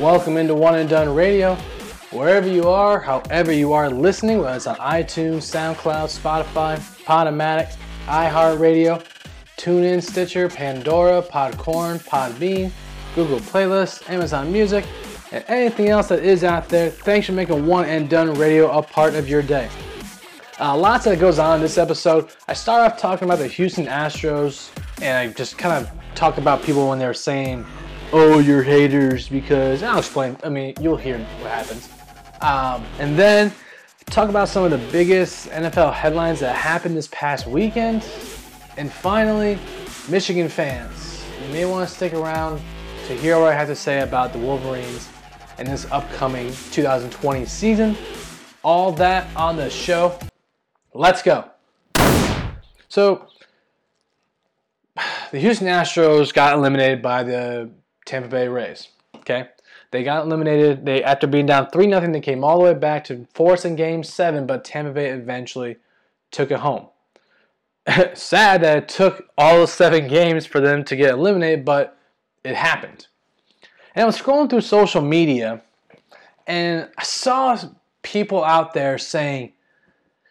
Welcome into One and Dunne Radio. Wherever you are, however you are listening, whether it's on iTunes, SoundCloud, Spotify, Podomatic, iHeartRadio, TuneIn, Stitcher, Pandora, Podcorn, Podbean, Google Playlists, Amazon Music, and anything else that is out there, thanks for making One and Dunne Radio a part of your day. Uh, lots that goes on in this episode. I start off talking about the Houston Astros, and I just kind of talk about people when they're saying, "Oh, you're haters," because I'll explain. I mean, you'll hear what happens. Um, and then talk about some of the biggest NFL headlines that happened this past weekend. And finally, Michigan fans, you may want to stick around to hear what I have to say about the Wolverines in this upcoming 2020 season. All that on the show. Let's go. So, the Houston Astros got eliminated by the Tampa Bay Rays. Okay, they got eliminated. They after being down three nothing, they came all the way back to force in Game Seven, but Tampa Bay eventually took it home. Sad that it took all seven games for them to get eliminated, but it happened. And I was scrolling through social media, and I saw people out there saying,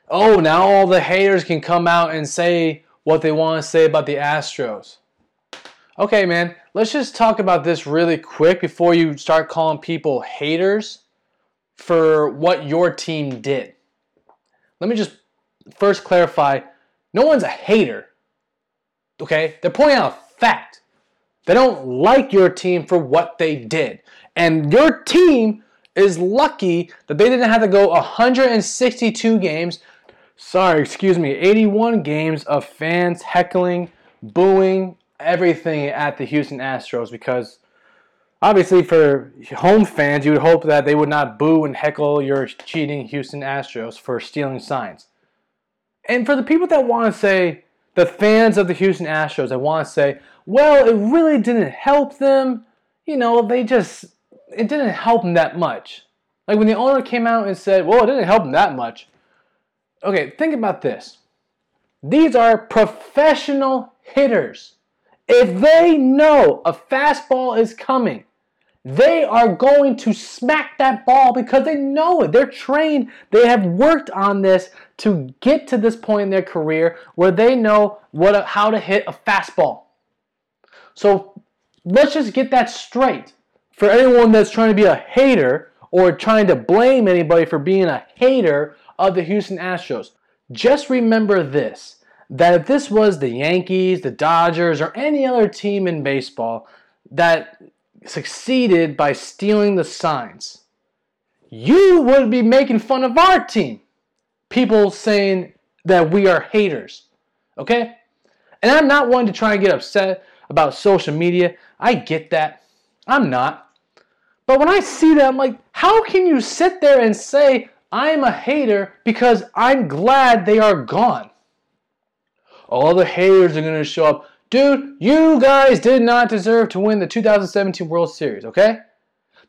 "Oh, now all the haters can come out and say what they want to say about the Astros." Okay, man, let's just talk about this really quick before you start calling people haters for what your team did. Let me just first clarify no one's a hater. Okay? They're pointing out a fact. They don't like your team for what they did. And your team is lucky that they didn't have to go 162 games. Sorry, excuse me, 81 games of fans heckling, booing, everything at the Houston Astros because obviously for home fans, you would hope that they would not boo and heckle your cheating Houston Astros for stealing signs. And for the people that want to say, the fans of the Houston Astros, I want to say, well, it really didn't help them. You know, they just, it didn't help them that much. Like when the owner came out and said, well, it didn't help them that much. Okay, think about this. These are professional hitters. If they know a fastball is coming, they are going to smack that ball because they know it. They're trained. They have worked on this to get to this point in their career where they know what how to hit a fastball. So let's just get that straight. For anyone that's trying to be a hater or trying to blame anybody for being a hater of the Houston Astros, just remember this that if this was the Yankees, the Dodgers, or any other team in baseball that succeeded by stealing the signs, you would be making fun of our team. People saying that we are haters. Okay? And I'm not one to try and get upset about social media. I get that. I'm not. But when I see that, I'm like, how can you sit there and say I'm a hater because I'm glad they are gone? All the haters are going to show up. Dude, you guys did not deserve to win the 2017 World Series, okay?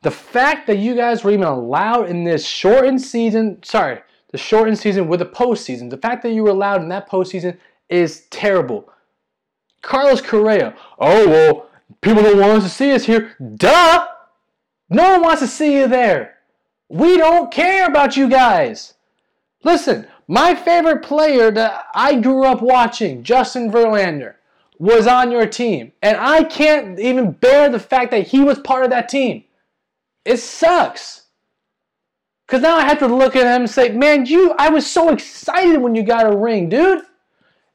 The fact that you guys were even allowed in this shortened season, sorry, the shortened season with the postseason, the fact that you were allowed in that postseason is terrible. Carlos Correa, oh, well, people don't want us to see us here. Duh! No one wants to see you there. We don't care about you guys. Listen, my favorite player that I grew up watching, Justin Verlander, was on your team. And I can't even bear the fact that he was part of that team. It sucks. Because now I have to look at him and say, man, you, I was so excited when you got a ring, dude.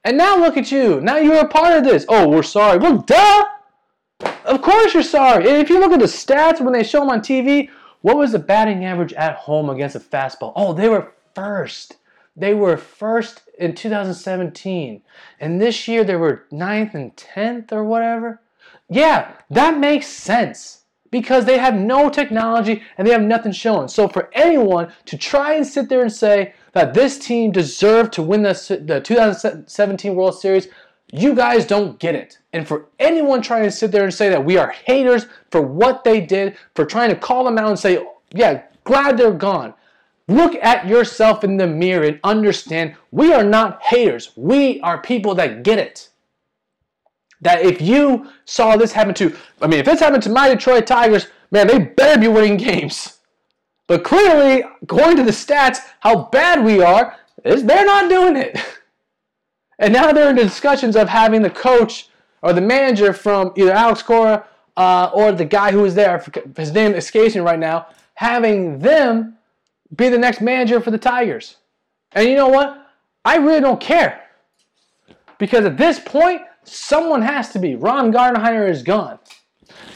And now look at you. Now you're a part of this. Oh, we're sorry. Well, duh. Of course you're sorry. And if you look at the stats when they show them on TV, what was the batting average at home against a fastball? Oh, they were first. They were first in 2017. And this year they were ninth and 10th or whatever. Yeah, that makes sense because they have no technology and they have nothing showing. So for anyone to try and sit there and say that this team deserved to win the, the 2017 World Series, you guys don't get it. And for anyone trying to sit there and say that we are haters for what they did, for trying to call them out and say, yeah, glad they're gone. Look at yourself in the mirror and understand we are not haters. We are people that get it. That if you saw this happen to, I mean, if this happened to my Detroit Tigers, man, they better be winning games. But clearly, according to the stats, how bad we are is they're not doing it. And now they're in discussions of having the coach or the manager from either Alex Cora uh, or the guy who was there, his name escapes me right now, having them be the next manager for the Tigers. And you know what? I really don't care. Because at this point, someone has to be. Ron Gardenhire is gone.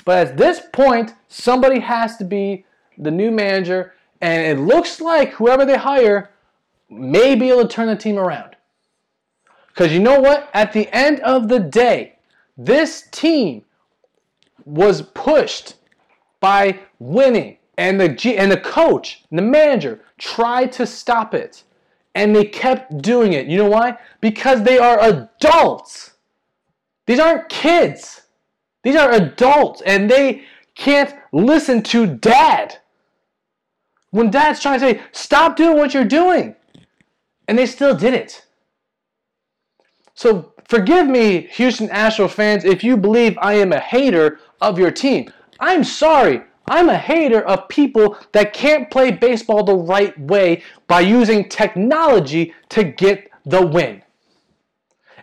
But at this point, somebody has to be the new manager, and it looks like whoever they hire may be able to turn the team around. Because you know what? At the end of the day, this team was pushed by winning, and the G- and the coach, and the manager tried to stop it, and they kept doing it. You know why? Because they are adults. These aren't kids. These are adults, and they can't listen to dad. When dad's trying to say, stop doing what you're doing. And they still did it. So forgive me, Houston Astros fans, if you believe I am a hater of your team. I'm sorry. I'm a hater of people that can't play baseball the right way by using technology to get the win.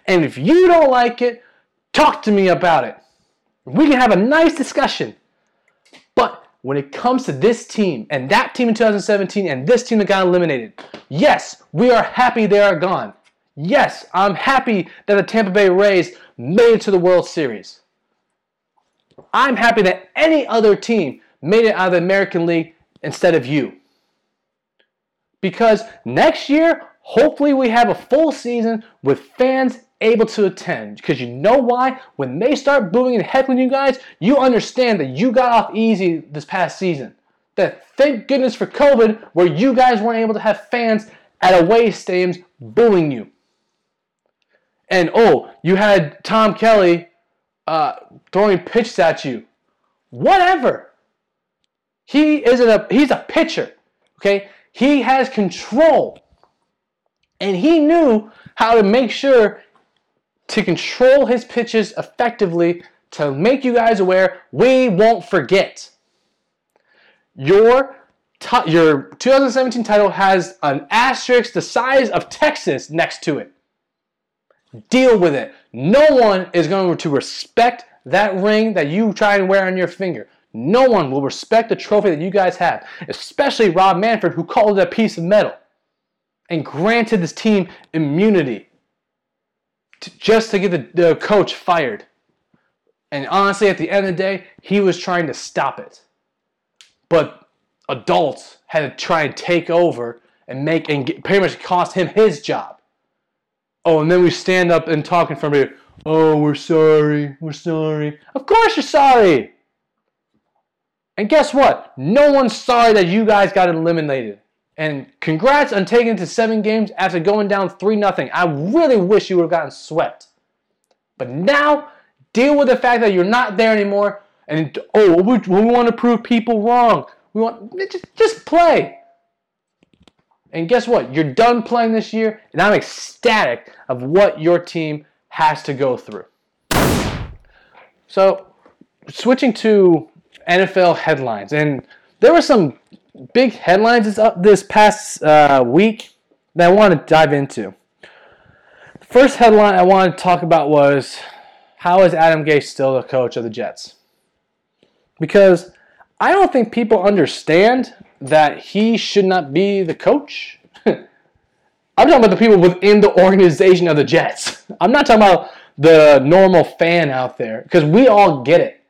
And if you don't like it, talk to me about it. We can have a nice discussion. But when it comes to this team and that team in 2017 and this team that got eliminated, yes, we are happy they are gone. Yes, I'm happy that the Tampa Bay Rays made it to the World Series. I'm happy that any other team made it out of the American League instead of you. Because next year, hopefully, we have a full season with fans able to attend. Because you know why? When they start booing and heckling you guys, you understand that you got off easy this past season. That thank goodness for COVID, where you guys weren't able to have fans at away stadiums booing you. And oh, you had Tom Kelly uh, throwing pitches at you. Whatever. He isn't a he's a pitcher. Okay, he has control, and he knew how to make sure to control his pitches effectively to make you guys aware we won't forget. Your t- your 2017 title has an asterisk the size of Texas next to it. Deal with it. No one is going to respect that ring that you try and wear on your finger. No one will respect the trophy that you guys have, especially Rob Manfred, who called it a piece of metal and granted this team immunity to, just to get the, the coach fired. And honestly, at the end of the day, he was trying to stop it. But adults had to try and take over and make and get, pretty much cost him his job. Oh, and then we stand up and talk in front of you. Oh, we're sorry. We're sorry. Of course you're sorry. And guess what? No one's sorry that you guys got eliminated. And congrats on taking it to seven games after going down 3 0. I really wish you would have gotten swept. But now, deal with the fact that you're not there anymore. And oh, we, we want to prove people wrong. We want just, just play. And guess what? You're done playing this year, and I'm ecstatic of what your team has to go through. So, switching to NFL headlines, and there were some big headlines this, up this past uh, week that I want to dive into. The first headline I wanted to talk about was how is Adam Gase still the coach of the Jets? Because I don't think people understand that he should not be the coach. I'm talking about the people within the organization of the Jets. I'm not talking about the normal fan out there because we all get it.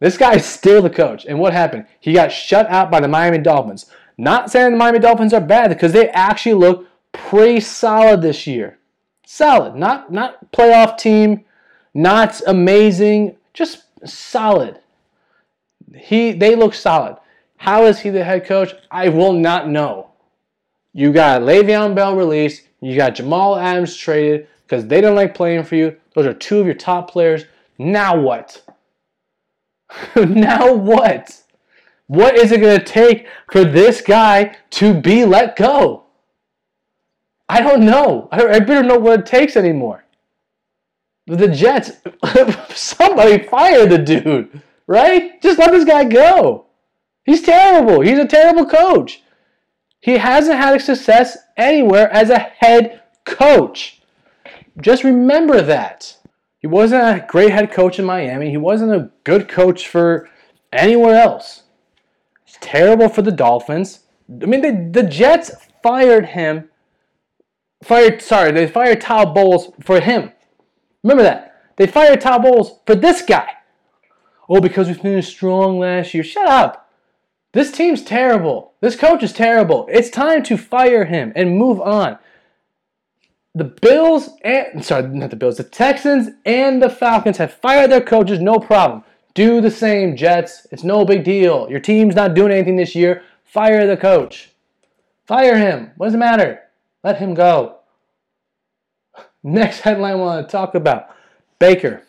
This guy is still the coach. And what happened? He got shut out by the Miami Dolphins. Not saying the Miami Dolphins are bad because they actually look pretty solid this year. Solid. Not not playoff team, not amazing, just solid. He they look solid. How is he the head coach? I will not know. You got Le'Veon Bell released. You got Jamal Adams traded because they don't like playing for you. Those are two of your top players. Now what? now what? What is it going to take for this guy to be let go? I don't know. I, I better know what it takes anymore. The Jets, somebody fire the dude, right? Just let this guy go. He's terrible. He's a terrible coach. He hasn't had success anywhere as a head coach. Just remember that. He wasn't a great head coach in Miami. He wasn't a good coach for anywhere else. He's terrible for the Dolphins. I mean, the, the Jets fired him. Fired, sorry, they fired Todd Bowles for him. Remember that. They fired Todd Bowles for this guy. Oh, because we finished strong last year. Shut up. This team's terrible. This coach is terrible. It's time to fire him and move on the Bills and sorry, not the Bills, the Texans and the Falcons have fired their coaches, no problem. Do the same, Jets. It's no big deal. Your team's not doing anything this year. Fire the coach. Fire him. What does it matter? Let him go. Next headline I want to talk about Baker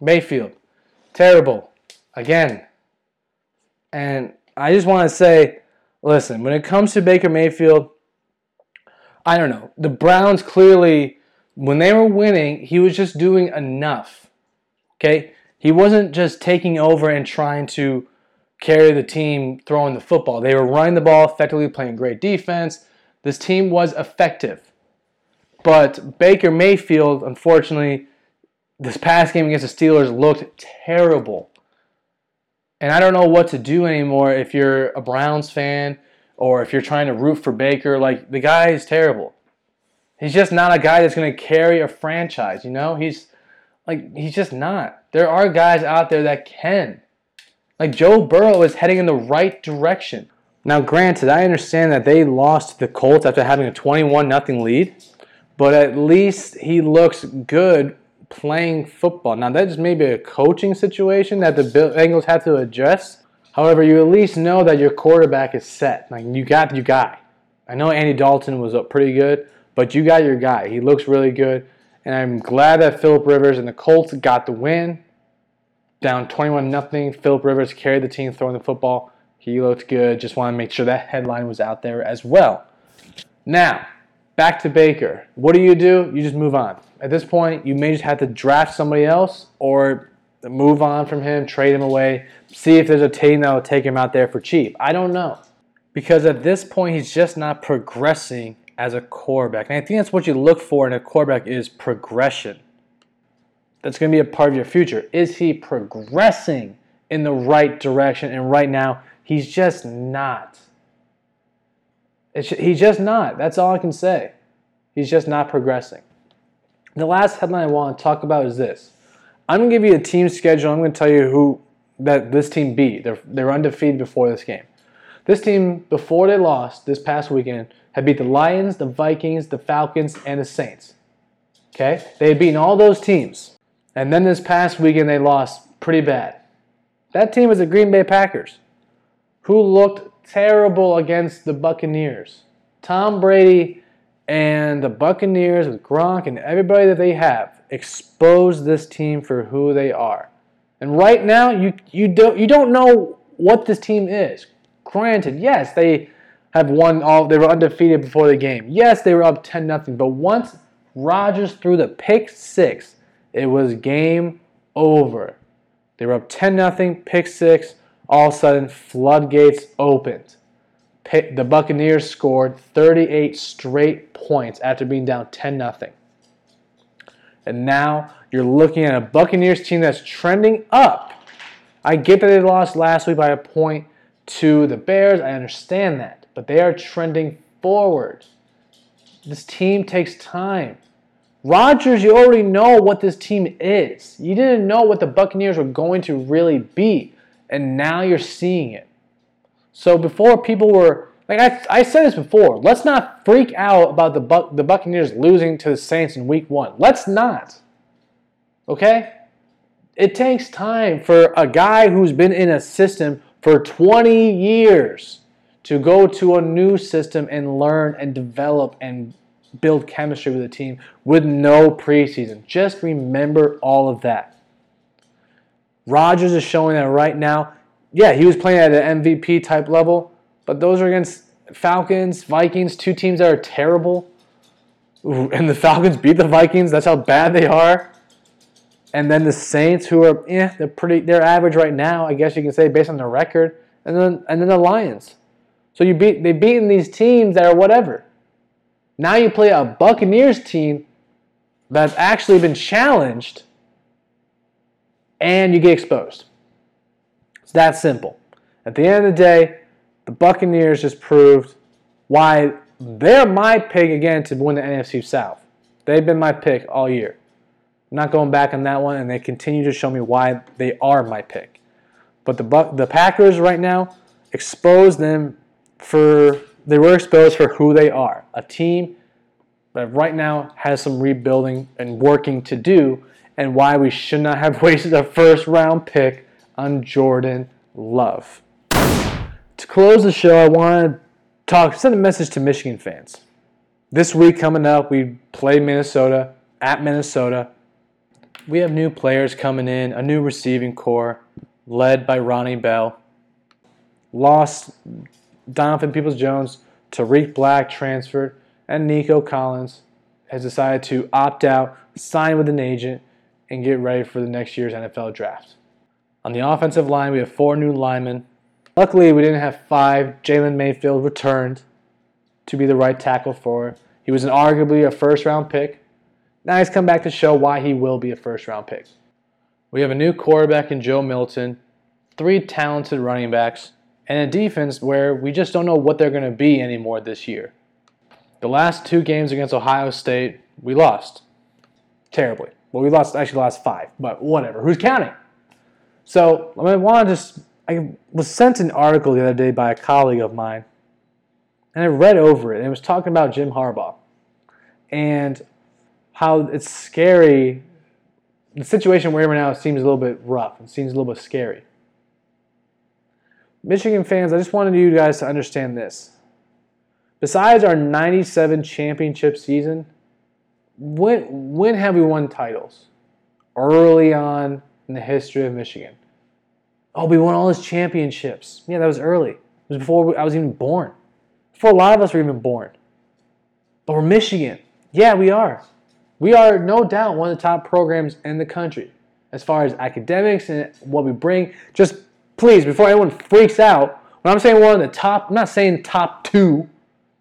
Mayfield. Terrible. Again. And I just want to say listen, when it comes to Baker Mayfield, I don't know. The Browns clearly, when they were winning, he was just doing enough. Okay? He wasn't just taking over and trying to carry the team throwing the football. They were running the ball effectively, playing great defense. This team was effective. But Baker Mayfield, unfortunately, this past game against the Steelers looked terrible. And I don't know what to do anymore if you're a Browns fan or if you're trying to root for Baker, like the guy is terrible. He's just not a guy that's going to carry a franchise, you know? He's like he's just not. There are guys out there that can. Like Joe Burrow is heading in the right direction. Now, granted, I understand that they lost the Colts after having a 21 0 lead, but at least he looks good playing football. Now, that just may be a coaching situation that the Bengals have to address, However, you at least know that your quarterback is set. Like you got your guy. I know Andy Dalton was up pretty good, but you got your guy. He looks really good, and I'm glad that Philip Rivers and the Colts got the win. Down 21 nothing. Philip Rivers carried the team throwing the football. He looked good. Just want to make sure that headline was out there as well. Now, back to Baker. What do you do? You just move on. At this point, you may just have to draft somebody else or move on from him, trade him away, see if there's a team that will take him out there for cheap. I don't know. Because at this point, he's just not progressing as a quarterback. And I think that's what you look for in a quarterback is progression. That's going to be a part of your future. Is he progressing in the right direction? And right now, he's just not. It's, he's just not. That's all I can say. He's just not progressing. The last headline I want to talk about is this I'm gonna give you a team schedule. I'm gonna tell you who that this team beat. They're they're undefeated before this game. This team before they lost this past weekend had beat the Lions, the Vikings, the Falcons, and the Saints. Okay, they had beaten all those teams, and then this past weekend they lost pretty bad. That team was the Green Bay Packers, who looked terrible against the Buccaneers. Tom Brady and the Buccaneers with Gronk and everybody that they have expose this team for who they are. And right now, you you don't you don't know what this team is. Granted, yes, they have won all. They were undefeated before the game. Yes, they were up ten nothing. But once Rodgers threw the pick six, it was game over. They were up ten nothing. Pick six. All of a sudden, floodgates opened. The Buccaneers scored 38 straight points after being down 10 nothing. And now you're looking at a Buccaneers team that's trending up. I get that they lost last week by a point to the Bears. I understand that. But they are trending forward. This team takes time. Rodgers, you already know what this team is. You didn't know what the Buccaneers were going to really be. And now you're seeing it. So before people were like I, I said this before, let's not freak out about the Buc- the Buccaneers losing to the Saints in Week One. Let's not. Okay, it takes time for a guy who's been in a system for 20 years to go to a new system and learn and develop and build chemistry with a team with no preseason. Just remember all of that. Rodgers is showing that right now. Yeah, he was playing at an MVP type level but those are against Falcons, Vikings, two teams that are terrible. And the Falcons beat the Vikings. That's how bad they are. And then the Saints, who are, yeah, they're pretty, they're average right now, I guess you can say, based on their record. and then and then the Lions. So you beat they've beaten these teams that are whatever. Now you play a Buccaneers team that's actually been challenged, and you get exposed. It's that simple. At the end of the day, the Buccaneers just proved why they're my pick again to win the NFC South. They've been my pick all year. I'm not going back on that one, and they continue to show me why they are my pick. But the Buc- the Packers right now expose them for they were exposed for who they are, a team that right now has some rebuilding and working to do, and why we should not have wasted a first round pick on Jordan Love. To close the show, I want to talk, send a message to Michigan fans. This week coming up, we play Minnesota at Minnesota. We have new players coming in, a new receiving core led by Ronnie Bell. Lost Donovan Peoples Jones, Tarik Black transferred, and Nico Collins has decided to opt out, sign with an agent, and get ready for the next year's NFL draft. On the offensive line, we have four new linemen. Luckily, we didn't have five. Jalen Mayfield returned to be the right tackle for. He was an arguably a first round pick. Now he's come back to show why he will be a first round pick. We have a new quarterback in Joe Milton, three talented running backs, and a defense where we just don't know what they're going to be anymore this year. The last two games against Ohio State, we lost terribly. Well, we lost actually lost five, but whatever. Who's counting? So I, mean, I want to just. I was sent an article the other day by a colleague of mine, and I read over it. And it was talking about Jim Harbaugh and how it's scary the situation we're in right now seems a little bit rough. It seems a little bit scary. Michigan fans, I just wanted you guys to understand this. Besides our 97 championship season, when, when have we won titles? Early on in the history of Michigan. Oh, we won all those championships. Yeah, that was early. It was before I was even born. Before a lot of us were even born. But we're Michigan. Yeah, we are. We are no doubt one of the top programs in the country as far as academics and what we bring. Just please, before anyone freaks out, when I'm saying one of the top, I'm not saying top two.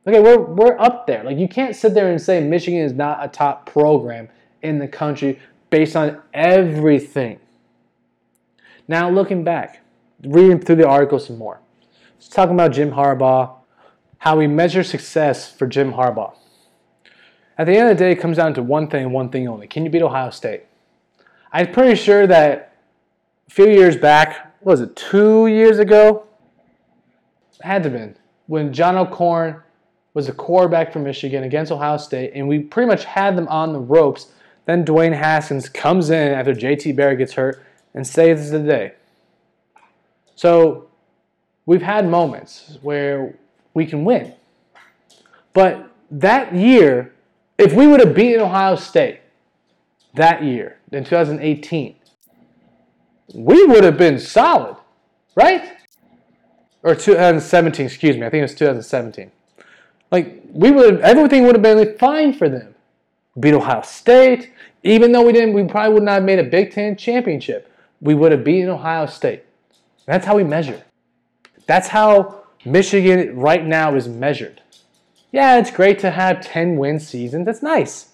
Okay, we're, we're up there. Like, you can't sit there and say Michigan is not a top program in the country based on everything. Now, looking back, reading through the article some more, let's talk about Jim Harbaugh, how we measure success for Jim Harbaugh. At the end of the day, it comes down to one thing, one thing only. Can you beat Ohio State? I'm pretty sure that a few years back, was it two years ago? It had to have been when John O'Korn was a quarterback for Michigan against Ohio State, and we pretty much had them on the ropes. Then Dwayne Haskins comes in after JT Barrett gets hurt and saves the day. So we've had moments where we can win. But that year, if we would have beaten Ohio State that year in 2018, we would have been solid, right? Or 2017, excuse me. I think it was 2017. Like we would, have, everything would have been fine for them. Beat Ohio State, even though we didn't, we probably would not have made a Big Ten championship. We would have beaten Ohio State. That's how we measure. That's how Michigan right now is measured. Yeah, it's great to have 10 win seasons. That's nice.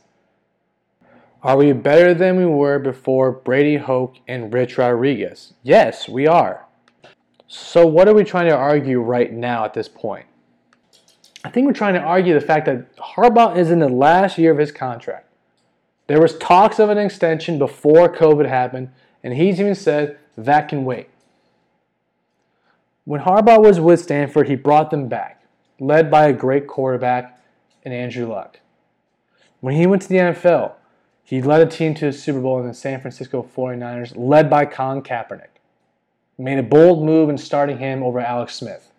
Are we better than we were before Brady Hoke and Rich Rodriguez? Yes, we are. So, what are we trying to argue right now at this point? I think we're trying to argue the fact that Harbaugh is in the last year of his contract. There was talks of an extension before COVID happened, and he's even said that can wait. When Harbaugh was with Stanford, he brought them back led by a great quarterback in Andrew Luck. When he went to the NFL, he led a team to a Super Bowl in the San Francisco 49ers, led by Colin Kaepernick. Made a bold move in starting him over Alex Smith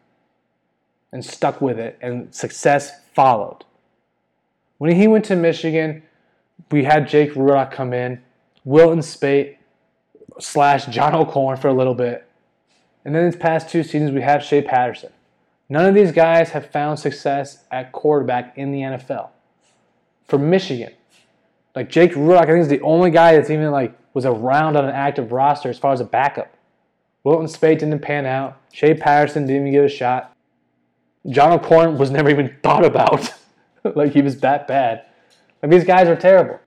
and stuck with it, and success followed. When he went to Michigan, we had Jake Rudock come in, Wilton Speight slash John O'Korn for a little bit. And then these past two seasons, we have Shea Patterson. None of these guys have found success at quarterback in the NFL. For Michigan, like Jake Rudock, I think is the only guy that's even like was around on an active roster as far as a backup. Wilton Speight didn't pan out. Shea Patterson didn't even get a shot. John O'Korn was never even thought about. like he was that bad. Like these guys are terrible.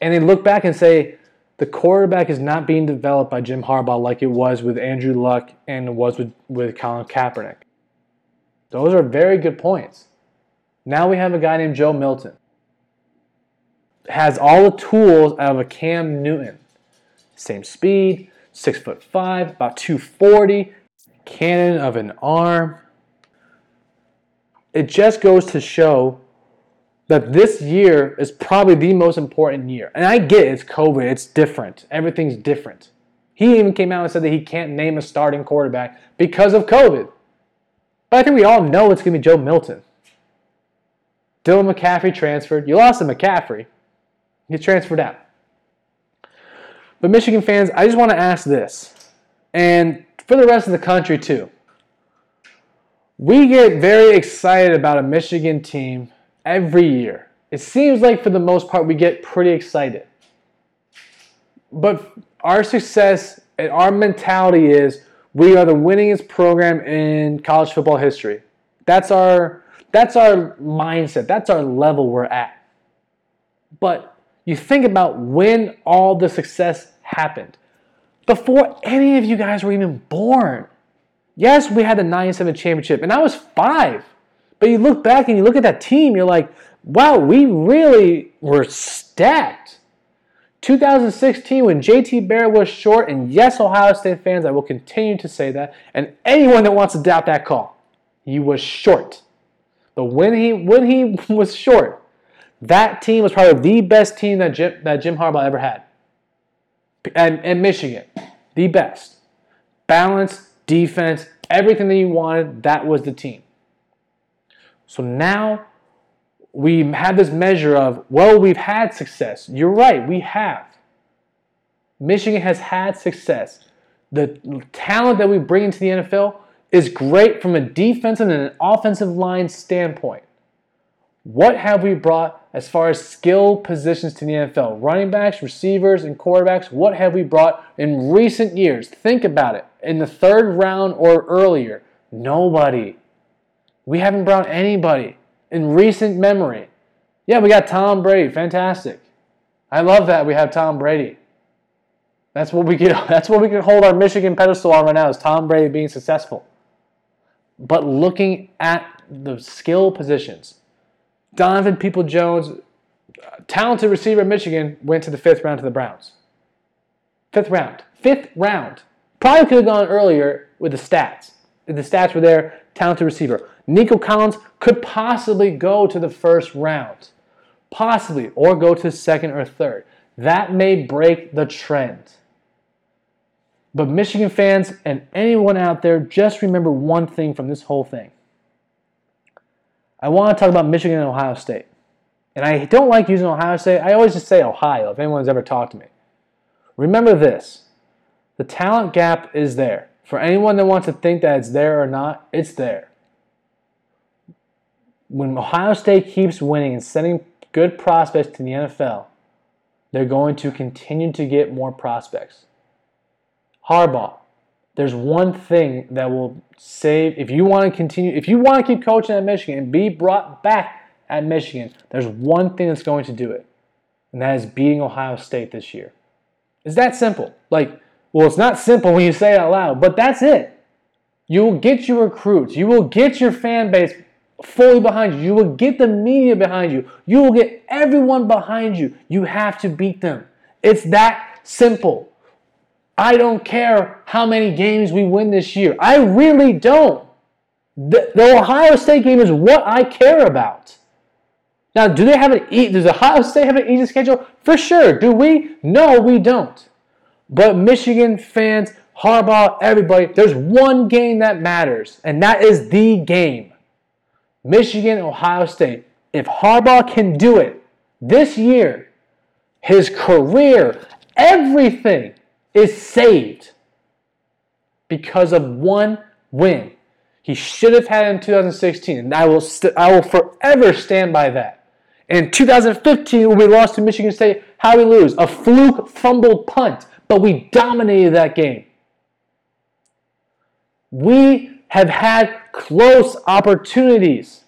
And they look back and say, the quarterback is not being developed by Jim Harbaugh like it was with Andrew Luck and was with, with Colin Kaepernick. Those are very good points. Now we have a guy named Joe Milton. Has all the tools of a Cam Newton. Same speed, six foot five, about 240, cannon of an arm. It just goes to show that this year is probably the most important year. And I get it, it's COVID, it's different. Everything's different. He even came out and said that he can't name a starting quarterback because of COVID. But I think we all know it's going to be Joe Milton. Dylan McCaffrey transferred. You lost to McCaffrey. He transferred out. But Michigan fans, I just want to ask this, and for the rest of the country too. We get very excited about a Michigan team every year. It seems like for the most part we get pretty excited. But our success and our mentality is we are the winningest program in college football history. That's our that's our mindset. That's our level we're at. But you think about when all the success happened. Before any of you guys were even born. Yes, we had the 9 7 championship, and I was five. But you look back and you look at that team, you're like, wow, we really were stacked. 2016, when JT Barrett was short, and yes, Ohio State fans, I will continue to say that, and anyone that wants to doubt that call, he was short. But when he when he was short, that team was probably the best team that Jim, that Jim Harbaugh ever had. And, and Michigan, the best. Balance, defense, everything that you wanted, that was the team. So now we have this measure of, well, we've had success. You're right, we have. Michigan has had success. The talent that we bring into the NFL is great from a defensive and an offensive line standpoint. What have we brought as far as skill positions to the NFL? Running backs, receivers, and quarterbacks, what have we brought in recent years? Think about it. In the third round or earlier, nobody. We haven't brought anybody in recent memory. Yeah, we got Tom Brady. Fantastic. I love that we have Tom Brady. That's what we get. That's what we can hold our Michigan pedestal on right now is Tom Brady being successful. But looking at the skill positions, Donovan Peoples Jones, talented receiver at Michigan, went to the fifth round to the Browns. Fifth round. Fifth round. Probably could have gone earlier with the stats. If the stats were there, talented receiver. Nico Collins could possibly go to the first round. Possibly. Or go to second or third. That may break the trend. But Michigan fans and anyone out there, just remember one thing from this whole thing. I want to talk about Michigan and Ohio State. And I don't like using Ohio State. I always just say Ohio if anyone's ever talked to me. Remember this the talent gap is there. For anyone that wants to think that it's there or not, it's there. When Ohio State keeps winning and sending good prospects to the NFL, they're going to continue to get more prospects. Harbaugh, there's one thing that will save if you want to continue if you want to keep coaching at Michigan and be brought back at Michigan, there's one thing that's going to do it. And that is beating Ohio State this year. It's that simple. Like, well, it's not simple when you say it out loud, but that's it. You will get your recruits. You will get your fan base fully behind you. You will get the media behind you. You will get everyone behind you. You have to beat them. It's that simple. I don't care how many games we win this year. I really don't. The, the Ohio State game is what I care about. Now, do they have an e- does Ohio State have an easy schedule? For sure. Do we? No, we don't. But Michigan fans, Harbaugh, everybody, there's one game that matters, and that is the game. Michigan, Ohio State. If Harbaugh can do it this year, his career, everything is saved because of one win. He should have had in 2016, and I will, st- I will forever stand by that. In 2015, when we lost to Michigan State, how we lose? A fluke fumbled punt, but we dominated that game. We have had close opportunities.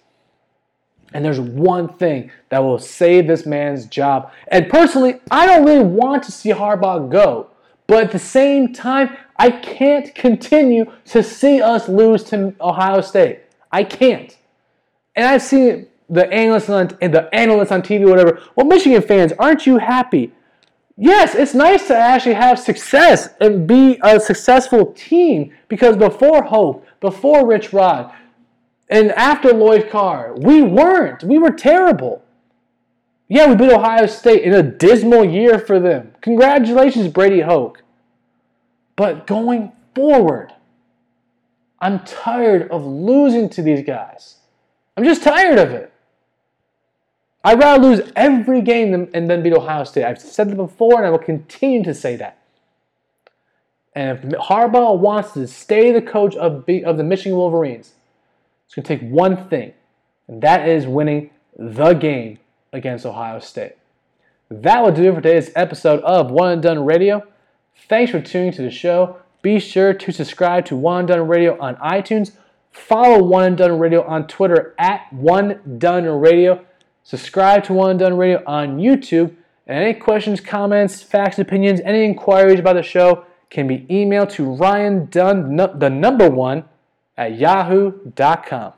And there's one thing that will save this man's job. And personally, I don't really want to see Harbaugh go. But at the same time, I can't continue to see us lose to Ohio State. I can't. And I've seen the analysts on the analysts on TV, whatever. Well, Michigan fans, aren't you happy? Yes, it's nice to actually have success and be a successful team because before Hoke, before Rich Rod, and after Lloyd Carr, we weren't. We were terrible. Yeah, we beat Ohio State in a dismal year for them. Congratulations, Brady Hoke. But going forward, I'm tired of losing to these guys. I'm just tired of it. I'd rather lose every game and then beat Ohio State. I've said that before, and I will continue to say that. And if Harbaugh wants to stay the coach of, of the Michigan Wolverines, it's going to take one thing, and that is winning the game against Ohio State. That will do it for today's episode of One and Dunne Radio. Thanks for tuning to the show. Be sure to subscribe to One and Dunne Radio on iTunes. Follow One and Dunne Radio on Twitter at One Dunne Radio. Subscribe to One and Done Radio on YouTube. And any questions, comments, facts, opinions, any inquiries about the show can be emailed to Ryan Dunne, the number one, at yahoo.com.